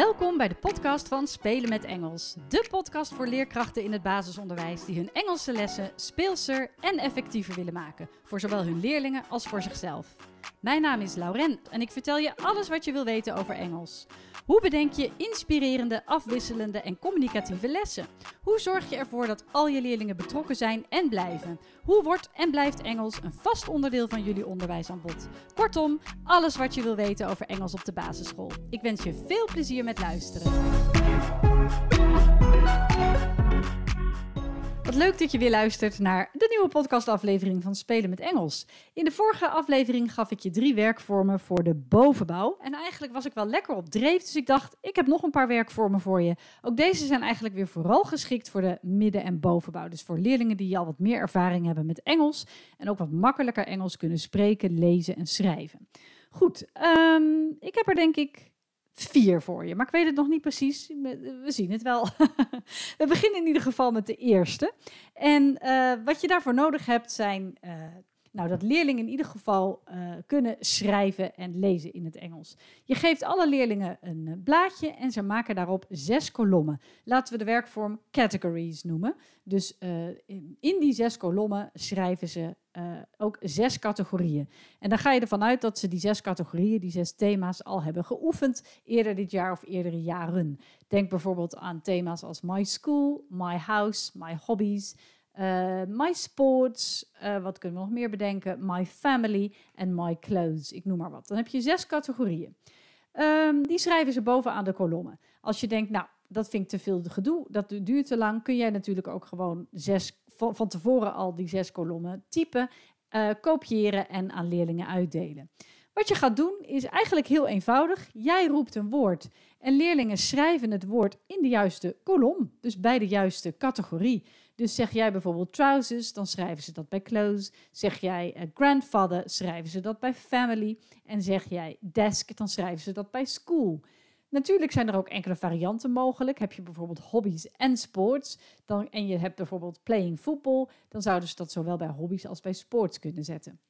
Welkom bij de podcast van Spelen met Engels. De podcast voor leerkrachten in het basisonderwijs die hun Engelse lessen speelser en effectiever willen maken. Voor zowel hun leerlingen als voor zichzelf. Mijn naam is Laurent en ik vertel je alles wat je wil weten over Engels. Hoe bedenk je inspirerende, afwisselende en communicatieve lessen? Hoe zorg je ervoor dat al je leerlingen betrokken zijn en blijven? Hoe wordt en blijft Engels een vast onderdeel van jullie onderwijsaanbod? Kortom, alles wat je wil weten over Engels op de basisschool. Ik wens je veel plezier met luisteren. Wat leuk dat je weer luistert naar de nieuwe podcastaflevering van Spelen met Engels. In de vorige aflevering gaf ik je drie werkvormen voor de bovenbouw. En eigenlijk was ik wel lekker op dreef, dus ik dacht, ik heb nog een paar werkvormen voor je. Ook deze zijn eigenlijk weer vooral geschikt voor de midden- en bovenbouw. Dus voor leerlingen die al wat meer ervaring hebben met Engels en ook wat makkelijker Engels kunnen spreken, lezen en schrijven. Goed, um, ik heb er denk ik vier voor je. Maar ik weet het nog niet precies. We zien het wel. We beginnen in ieder geval met de eerste. En uh, wat je daarvoor nodig hebt zijn uh, nou, dat leerlingen in ieder geval uh, kunnen schrijven en lezen in het Engels. Je geeft alle leerlingen een blaadje en ze maken daarop zes kolommen. Laten we de werkvorm categories noemen. Dus in, die zes kolommen schrijven ze uh, ook zes categorieën. En dan ga je ervan uit dat ze die zes categorieën, die zes thema's, al hebben geoefend eerder dit jaar of eerdere jaren. Denk bijvoorbeeld aan thema's als My School, My House, My Hobbies. Uh, my Sports, uh, wat kunnen we nog meer bedenken? My Family en My Clothes, ik noem maar wat. Dan heb je zes categorieën. Um, die schrijven ze bovenaan de kolommen. Als je denkt, nou, dat vind ik te veel gedoe, dat duurt te lang, kun jij natuurlijk ook gewoon zes, van tevoren al die zes kolommen typen, uh, kopiëren en aan leerlingen uitdelen. Wat je gaat doen is eigenlijk heel eenvoudig. Jij roept een woord en leerlingen schrijven het woord in de juiste kolom, dus bij de juiste categorie. Dus zeg jij bijvoorbeeld trousers, dan schrijven ze dat bij clothes. Zeg jij uh, grandfather, schrijven ze dat bij family. En zeg jij desk, dan schrijven ze dat bij school. Natuurlijk zijn er ook enkele varianten mogelijk. Heb je bijvoorbeeld hobby's en sports, dan, en je hebt bijvoorbeeld playing football, dan zouden ze dat zowel bij hobby's als bij sports kunnen zetten.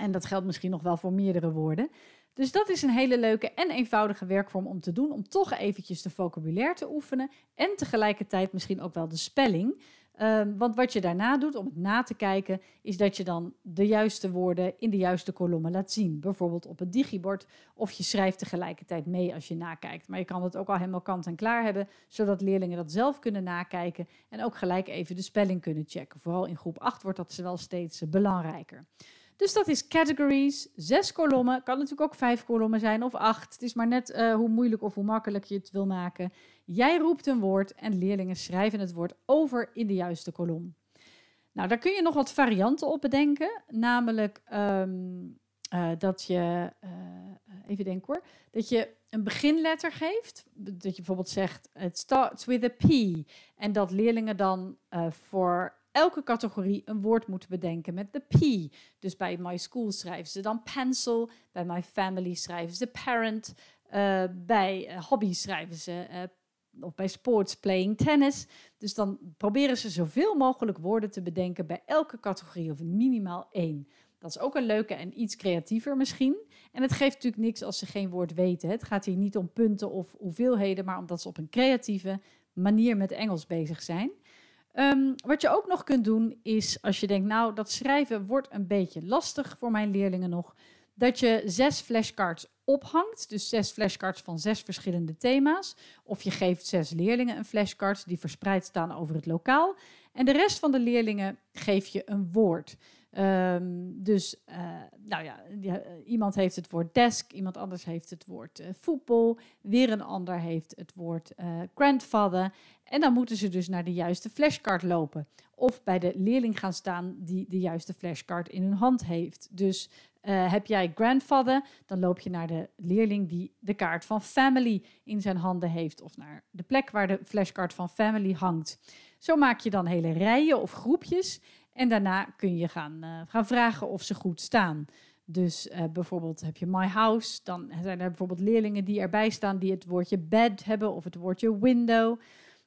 En dat geldt misschien nog wel voor meerdere woorden. Dus dat is een hele leuke en eenvoudige werkvorm om te doen, om toch eventjes de vocabulaire te oefenen en tegelijkertijd misschien ook wel de spelling. Um, want wat je daarna doet, om het na te kijken, is dat je dan de juiste woorden in de juiste kolommen laat zien. Bijvoorbeeld op het digibord, of je schrijft tegelijkertijd mee als je nakijkt. Maar je kan het ook al helemaal kant en klaar hebben, zodat leerlingen dat zelf kunnen nakijken en ook gelijk even de spelling kunnen checken. Vooral in groep 8 wordt dat wel steeds belangrijker. Dus dat is categories, zes kolommen. Kan natuurlijk ook vijf kolommen zijn of acht. Het is maar net uh, hoe moeilijk of hoe makkelijk je het wil maken. Jij roept een woord en leerlingen schrijven het woord over in de juiste kolom. Nou, daar kun je nog wat varianten op bedenken. Namelijk um, uh, dat je, uh, even denken hoor, dat je een beginletter geeft. Dat je bijvoorbeeld zegt, it starts with a P. En dat leerlingen dan voor elke categorie een woord moeten bedenken met de P. Dus bij My School schrijven ze dan pencil, bij My Family schrijven ze parent, bij hobby schrijven ze of bij sports playing tennis. Dus dan proberen ze zoveel mogelijk woorden te bedenken bij elke categorie of minimaal één. Dat is ook een leuke en iets creatiever misschien. En het geeft natuurlijk niks als ze geen woord weten. Het gaat hier niet om punten of hoeveelheden, maar omdat ze op een creatieve manier met Engels bezig zijn. Um, wat je ook nog kunt doen is, als je denkt, nou, dat schrijven wordt een beetje lastig voor mijn leerlingen nog, dat je zes flashcards ophangt. Dus zes flashcards van zes verschillende thema's. Of je geeft zes leerlingen een flashcard die verspreid staan over het lokaal. En de rest van de leerlingen geef je een woord. Um, dus, uh, nou ja, uh, iemand heeft het woord desk, iemand anders heeft het woord uh, voetbal, weer een ander heeft het woord grandfather. En dan moeten ze dus naar de juiste flashcard lopen. Of bij de leerling gaan staan die de juiste flashcard in hun hand heeft. Dus heb jij grandfather, dan loop je naar de leerling die de kaart van family in zijn handen heeft. Of naar de plek waar de flashcard van family hangt. Zo maak je dan hele rijen of groepjes. En daarna kun je gaan, uh, gaan vragen of ze goed staan. Dus uh, bijvoorbeeld heb je My House, dan zijn er bijvoorbeeld leerlingen die erbij staan die het woordje bed hebben of het woordje window.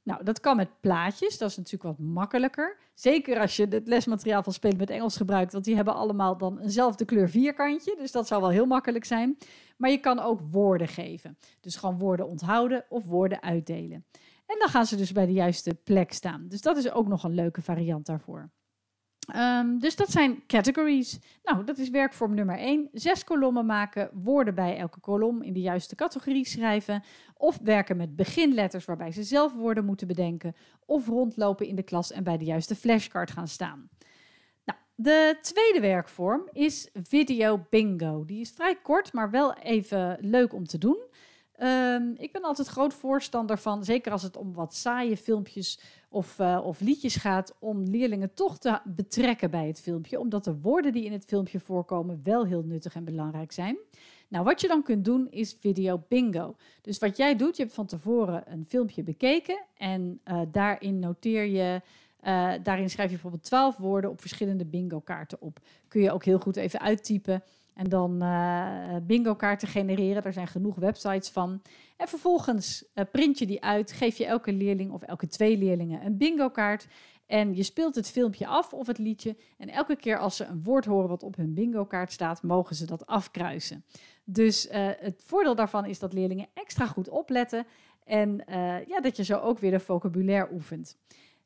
Nou, dat kan met plaatjes. Dat is natuurlijk wat makkelijker. Zeker als je het lesmateriaal van Spelen met Engels gebruikt. Want die hebben allemaal dan eenzelfde kleur vierkantje. Dus dat zou wel heel makkelijk zijn. Maar je kan ook woorden geven. Dus gewoon woorden onthouden of woorden uitdelen. En dan gaan ze dus bij de juiste plek staan. Dus dat is ook nog een leuke variant daarvoor. Ehm, dus dat zijn categories. Nou, dat is werkvorm nummer 1. Zes kolommen maken, woorden bij elke kolom in de juiste categorie schrijven. Of werken met beginletters waarbij ze zelf woorden moeten bedenken. Of rondlopen in de klas en bij de juiste flashcard gaan staan. Nou, de tweede werkvorm is video bingo. Die is vrij kort, maar wel even leuk om te doen. Ehm, ik ben altijd groot voorstander van, zeker als het om wat saaie filmpjes of, uh, of liedjes gaat, om leerlingen toch te betrekken bij het filmpje, omdat de woorden die in het filmpje voorkomen wel heel nuttig en belangrijk zijn. Nou, wat je dan kunt doen is video bingo. Dus wat jij doet, je hebt van tevoren een filmpje bekeken en uh, daarin noteer je. Uh, daarin schrijf je bijvoorbeeld 12 woorden op verschillende bingo kaarten op. Kun je ook heel goed even uittypen en dan uh, bingo kaarten genereren. Daar zijn genoeg websites van. En vervolgens uh, print je die uit. Geef je elke leerling of elke twee leerlingen een bingo kaart. En je speelt het filmpje af of het liedje. En elke keer als ze een woord horen wat op hun bingo kaart staat, mogen ze dat afkruisen. Dus uh, het voordeel daarvan is dat leerlingen extra goed opletten. En ja, dat je zo ook weer de vocabulaire oefent.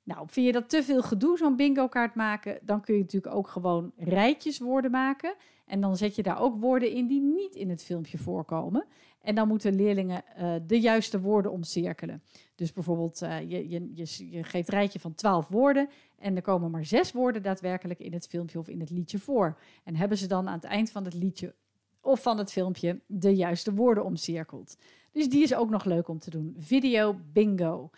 Nou, vind je dat te veel gedoe, zo'n bingo kaart maken, dan kun je natuurlijk ook gewoon rijtjes woorden maken. En dan zet je daar ook woorden in die niet in het filmpje voorkomen. En dan moeten leerlingen uh, de juiste woorden omcirkelen. Dus bijvoorbeeld, uh, je, je, je, geeft een rijtje van twaalf woorden en er komen maar zes woorden daadwerkelijk in het filmpje of in het liedje voor. En hebben ze dan aan het eind van het liedje of van het filmpje de juiste woorden omcirkeld. Dus die is ook nog leuk om te doen. Video bingo.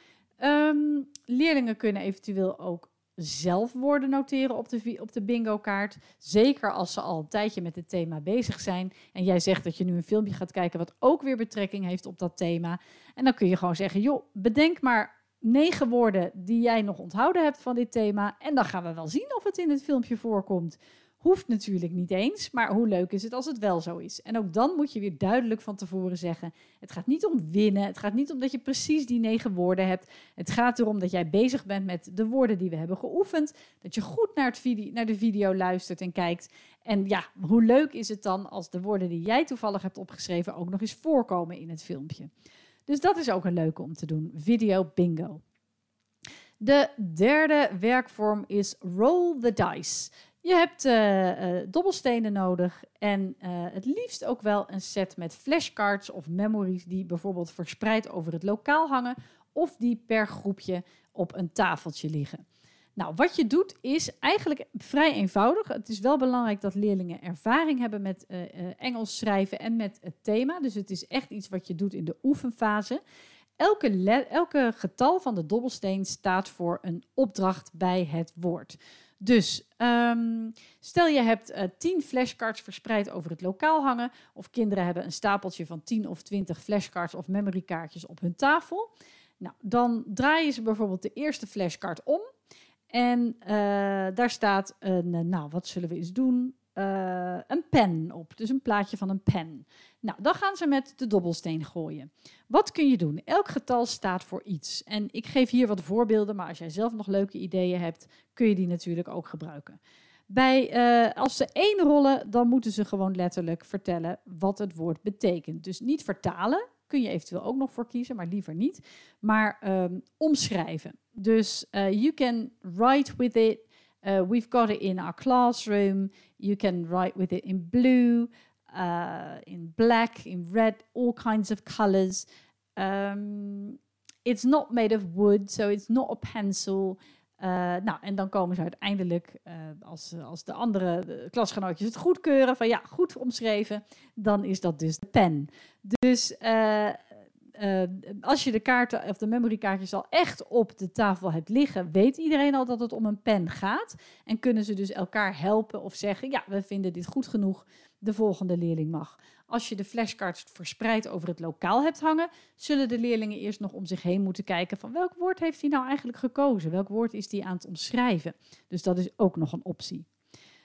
Um, leerlingen kunnen eventueel ook zelf woorden noteren op de, op de bingo kaart. Zeker als ze al een tijdje met het thema bezig zijn. En jij zegt dat je nu een filmpje gaat kijken wat ook weer betrekking heeft op dat thema. En dan kun je gewoon zeggen, joh, bedenk maar negen woorden die jij nog onthouden hebt van dit thema. En dan gaan we wel zien of het in het filmpje voorkomt. Hoeft natuurlijk niet eens, maar hoe leuk is het als het wel zo is? En ook dan moet je weer duidelijk van tevoren zeggen: het gaat niet om winnen, het gaat niet om dat je precies die negen woorden hebt. Het gaat erom dat jij bezig bent met de woorden die we hebben geoefend, dat je goed naar, het video, naar de video luistert en kijkt. En ja, hoe leuk is het dan als de woorden die jij toevallig hebt opgeschreven ook nog eens voorkomen in het filmpje? Dus dat is ook een leuke om te doen: video bingo. De derde werkvorm is roll the dice. Je hebt uh, uh, dobbelstenen nodig en uh, het liefst ook wel een set met flashcards of memories die bijvoorbeeld verspreid over het lokaal hangen of die per groepje op een tafeltje liggen. Nou, wat je doet is eigenlijk vrij eenvoudig. Het is wel belangrijk dat leerlingen ervaring hebben met Engels schrijven en met het thema. Dus het is echt iets wat je doet in de oefenfase. Elke, elke getal van de dobbelsteen staat voor een opdracht bij het woord. Dus um, stel je hebt uh, tien flashcards verspreid over het lokaal hangen, of kinderen hebben een stapeltje van 10 of 20 flashcards of memorykaartjes op hun tafel. Nou, dan draaien ze bijvoorbeeld de eerste flashcard om. En uh, daar staat een, uh, nou, wat zullen we eens doen? Uh, een pen op. Dus een plaatje van een pen. Nou, dan gaan ze met de dobbelsteen gooien. Wat kun je doen? Elk getal staat voor iets. En ik geef hier wat voorbeelden, maar als jij zelf nog leuke ideeën hebt, kun je die natuurlijk ook gebruiken. Bij, uh, als ze één rollen, dan moeten ze gewoon letterlijk vertellen wat het woord betekent. Dus niet vertalen, kun je eventueel ook nog voor kiezen, maar liever niet. Maar um, omschrijven. Dus uh, you can write with it. We've got it in our classroom. You can write with it in blue. uh, in black, in red, all kinds of colors. Um, it's not made of wood, so it's not a pencil. Uh, nou, en dan komen ze uiteindelijk, uh, als, als de andere de klasgenootjes het goedkeuren, van ja, goed omschreven, dan is dat dus de pen. Dus uh, als je de kaarten of de memorykaartjes al echt op de tafel hebt liggen, weet iedereen al dat het om een pen gaat. En kunnen ze dus elkaar helpen of zeggen, ja, we vinden dit goed genoeg, de volgende leerling mag. Als je de flashcards verspreid over het lokaal hebt hangen, zullen de leerlingen eerst nog om zich heen moeten kijken van welk woord heeft hij nou eigenlijk gekozen? Welk woord is hij aan het omschrijven? Dus dat is ook nog een optie.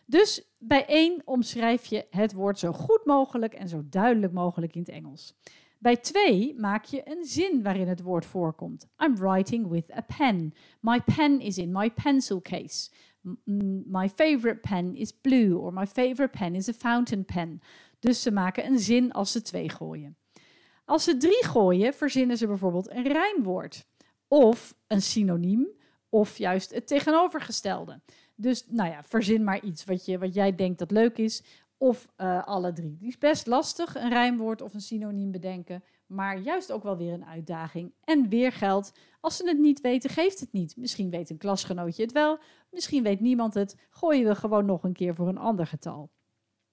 Dus bij één omschrijf je het woord zo goed mogelijk en zo duidelijk mogelijk in het Engels. Bij twee maak je een zin waarin het woord voorkomt. I'm writing with a pen. My pen is in my pencil case. My favorite pen is blue. Or my favorite pen is a fountain pen. Dus ze maken een zin als ze twee gooien. Als ze drie gooien, verzinnen ze bijvoorbeeld een rijmwoord. Of een synoniem, of juist het tegenovergestelde. Dus nou ja, verzin maar iets wat, je, wat jij denkt dat leuk is. Of uh, alle drie. Die is best lastig, een rijmwoord of een synoniem bedenken. Maar juist ook wel weer een uitdaging. En weer geldt, als ze het niet weten, geeft het niet. Misschien weet een klasgenootje het wel, misschien weet niemand het. Gooien we gewoon nog een keer voor een ander getal.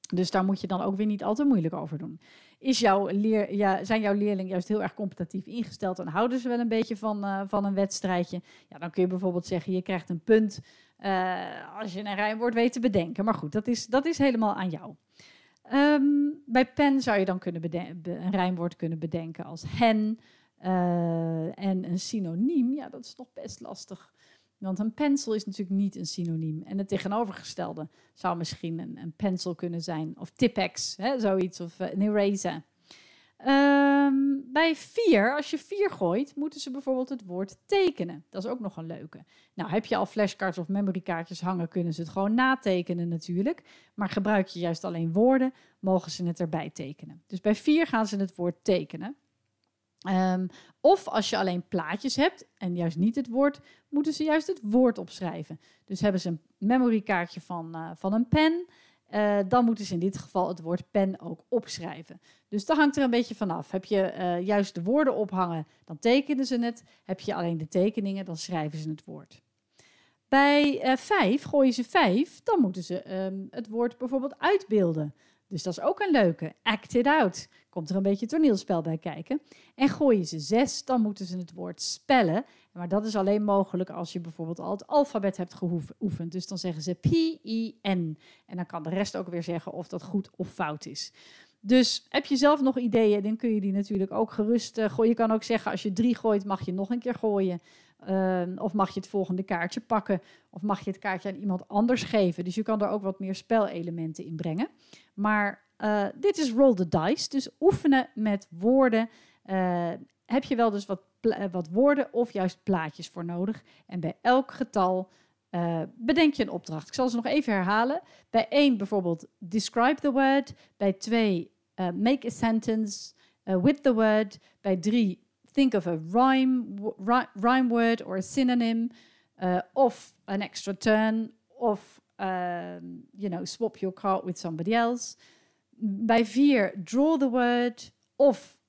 Dus daar moet je dan ook weer niet al te moeilijk over doen. Is jouw leer, ja, zijn jouw leerlingen juist heel erg competitief ingesteld en houden ze wel een beetje van, uh, van een wedstrijdje? Ja, dan kun je bijvoorbeeld zeggen, je krijgt een punt uh, als je een rijmwoord weet te bedenken. Maar goed, dat is, dat is helemaal aan jou. Um, bij pen zou je dan kunnen een rijmwoord kunnen bedenken als hen. Uh, en een synoniem, ja, dat is nog best lastig. Want een pencil is natuurlijk niet een synoniem. En het tegenovergestelde zou misschien een, een pencil kunnen zijn. Of Tipex, hè, zoiets. Of uh, een eraser. Um, bij vier, als je vier gooit, moeten ze bijvoorbeeld het woord tekenen. Dat is ook nog een leuke. Nou, heb je al flashcards of memorykaartjes hangen, kunnen ze het gewoon natekenen natuurlijk. Maar gebruik je juist alleen woorden, mogen ze het erbij tekenen. Dus bij vier gaan ze het woord tekenen. Um, of als je alleen plaatjes hebt en juist niet het woord, moeten ze juist het woord opschrijven. Dus hebben ze een memorykaartje van, uh, van een pen. Uh, dan moeten ze in dit geval het woord pen ook opschrijven. Dus dat hangt er een beetje vanaf. Heb je uh, juist de woorden ophangen, dan tekenen ze het. Heb je alleen de tekeningen, dan schrijven ze het woord. Bij vijf, gooien ze vijf, dan moeten ze um, het woord bijvoorbeeld uitbeelden. Dus dat is ook een leuke. Act it out. Komt er een beetje toneelspel bij kijken. En gooien ze zes, dan moeten ze het woord spellen. Maar dat is alleen mogelijk als je bijvoorbeeld al het alfabet hebt geoefend. Dus dan zeggen ze P-I-N. En dan kan de rest ook weer zeggen of dat goed of fout is. Dus heb je zelf nog ideeën, dan kun je die natuurlijk ook gerust uh, gooien. Je kan ook zeggen, als je drie gooit, mag je nog een keer gooien. Uh, of mag je het volgende kaartje pakken. Of mag je het kaartje aan iemand anders geven. Dus je kan er ook wat meer spelelementen in brengen. Maar uh, dit is roll the dice. Dus oefenen met woorden. Uh, heb je wel dus wat, wat woorden of juist plaatjes voor nodig. En bij elk getal uh, bedenk je een opdracht. Ik zal ze nog even herhalen. Bij één bijvoorbeeld describe the word. Bij twee uh, make a sentence with the word. Bij drie think of a rhyme, rhyme word or a synonym. of an extra turn. Of um, you know, swap your card with somebody else. Bij vier draw the word. Of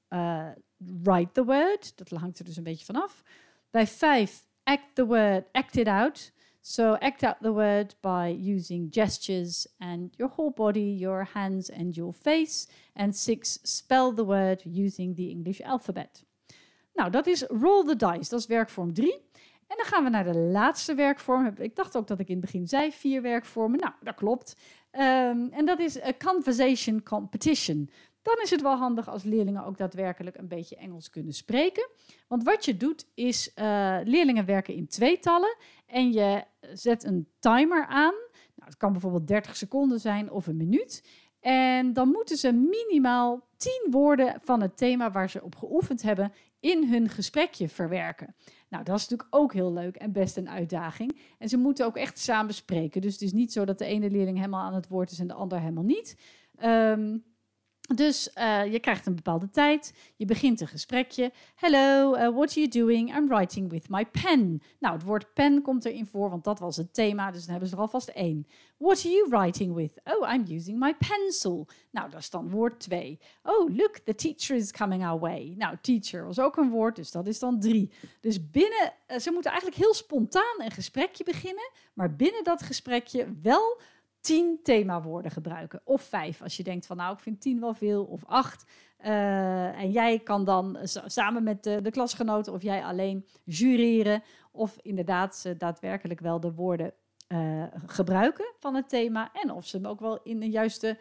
write the word. Dat hangt er dus een beetje vanaf. Bij vijf act the word, act it out. So act out the word by using gestures and your whole body, your hands and your face. And six, spell the word using the English alphabet. Nou, dat is roll the dice. Dat is werkvorm 3. En dan gaan we naar de laatste werkvorm. Ik dacht ook dat ik in het begin zei vier werkvormen. Nou, dat klopt. Um, en dat is a conversation competition dan is het wel handig als leerlingen ook daadwerkelijk een beetje Engels kunnen spreken. Want wat je doet is, uh, leerlingen werken in tweetallen en je zet een timer aan. Nou, het kan bijvoorbeeld 30 seconden zijn of een minuut. En dan moeten ze minimaal 10 woorden van het thema waar ze op geoefend hebben in hun gesprekje verwerken. Nou, dat is natuurlijk ook heel leuk en best een uitdaging. En ze moeten ook echt samen spreken. Dus het is niet zo dat de ene leerling helemaal aan het woord is en de ander helemaal niet. Um, dus uh, je krijgt een bepaalde tijd. Je begint een gesprekje. Hello, uh, what are you doing? I'm writing with my pen. Nou, het woord pen komt erin voor, want dat was het thema. Dus dan hebben ze er alvast één. What are you writing with? Oh, I'm using my pencil. Nou, dat is dan woord twee. Oh, look, the teacher is coming our way. Nou, teacher was ook een woord, dus dat is dan drie. Dus binnen, uh, ze moeten eigenlijk heel spontaan een gesprekje beginnen. Maar binnen dat gesprekje wel tien themawoorden gebruiken. Of vijf, als je denkt van nou, ik vind tien wel veel. Of acht. Uh, en jij kan dan samen met de, klasgenoten of jij alleen jureren. Of inderdaad daadwerkelijk wel de woorden uh, gebruiken van het thema. En of ze hem ook wel in de juiste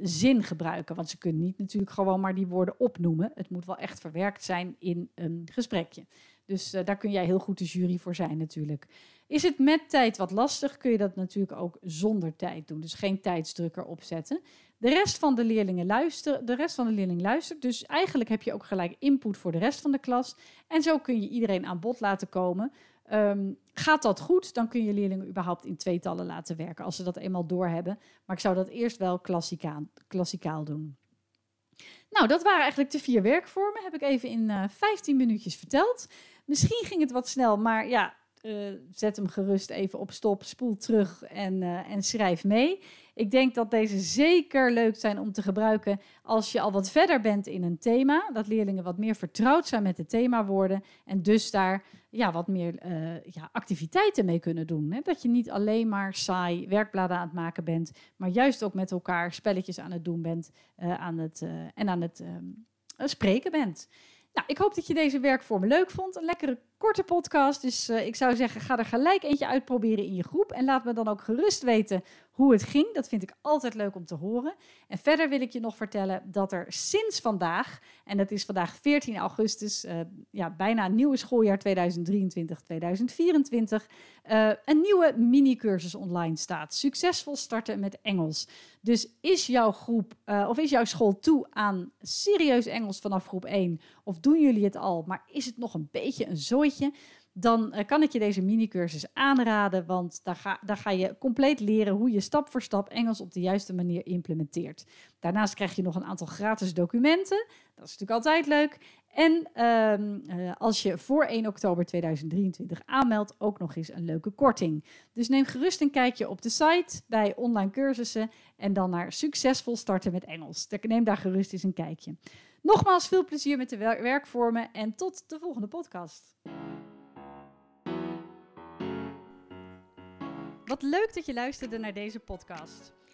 zin gebruiken. Want ze kunnen niet natuurlijk gewoon maar die woorden opnoemen. Het moet wel echt verwerkt zijn in een gesprekje. Dus daar kun jij heel goed de jury voor zijn natuurlijk. Is het met tijd wat lastig, kun je dat natuurlijk ook zonder tijd doen. Dus geen tijdsdrukker opzetten. De rest van de leerlingen luisteren, de rest van de leerling luistert. Dus eigenlijk heb je ook gelijk input voor de rest van de klas. En zo kun je iedereen aan bod laten komen. Ehm, gaat dat goed, dan kun je leerlingen überhaupt in tweetallen laten werken, als ze dat eenmaal doorhebben. Maar ik zou dat eerst wel klassikaal, klassikaal doen. Nou, dat waren eigenlijk de vier werkvormen. Heb ik even in uh, eh, 15 minuutjes verteld. Misschien ging het wat snel, maar ja, uh, zet hem gerust even op stop, spoel terug en, uh, en schrijf mee. Ik denk dat deze zeker leuk zijn om te gebruiken als je al wat verder bent in een thema. Dat leerlingen wat meer vertrouwd zijn met het themawoorden en dus daar ja, wat meer uh, ja, activiteiten mee kunnen doen. Hè? Dat je niet alleen maar saai werkbladen aan het maken bent, maar juist ook met elkaar spelletjes aan het doen bent aan het, en aan het spreken bent. Nou, ik hoop dat je deze werkvormen leuk vond. Een lekkere korte podcast. Dus uh, ik zou zeggen, ga er gelijk eentje uitproberen in je groep. En laat me dan ook gerust weten hoe het ging. Dat vind ik altijd leuk om te horen. En verder wil ik je nog vertellen dat er sinds vandaag, en dat is vandaag 14 augustus, uh, ja, bijna een nieuwe schooljaar 2023-2024, uh, een nieuwe mini-cursus online staat. Succesvol starten met Engels. Dus is jouw groep of is jouw school toe aan serieus Engels vanaf groep 1? Of doen jullie het al, maar is het nog een beetje een zooitje? Dan uh, kan ik je deze mini-cursus aanraden, want daar ga, daar ga je compleet leren hoe je stap voor stap Engels op de juiste manier implementeert. Daarnaast krijg je nog een aantal gratis documenten, dat is natuurlijk altijd leuk. En uh, uh, als je voor 1 oktober 2023 aanmeldt, ook nog eens een leuke korting. Dus neem gerust een kijkje op de site bij online cursussen en dan naar succesvol starten met Engels. Neem daar gerust eens een kijkje. Nogmaals veel plezier met de werkvormen en tot de volgende podcast. Wat leuk dat je luisterde naar deze podcast.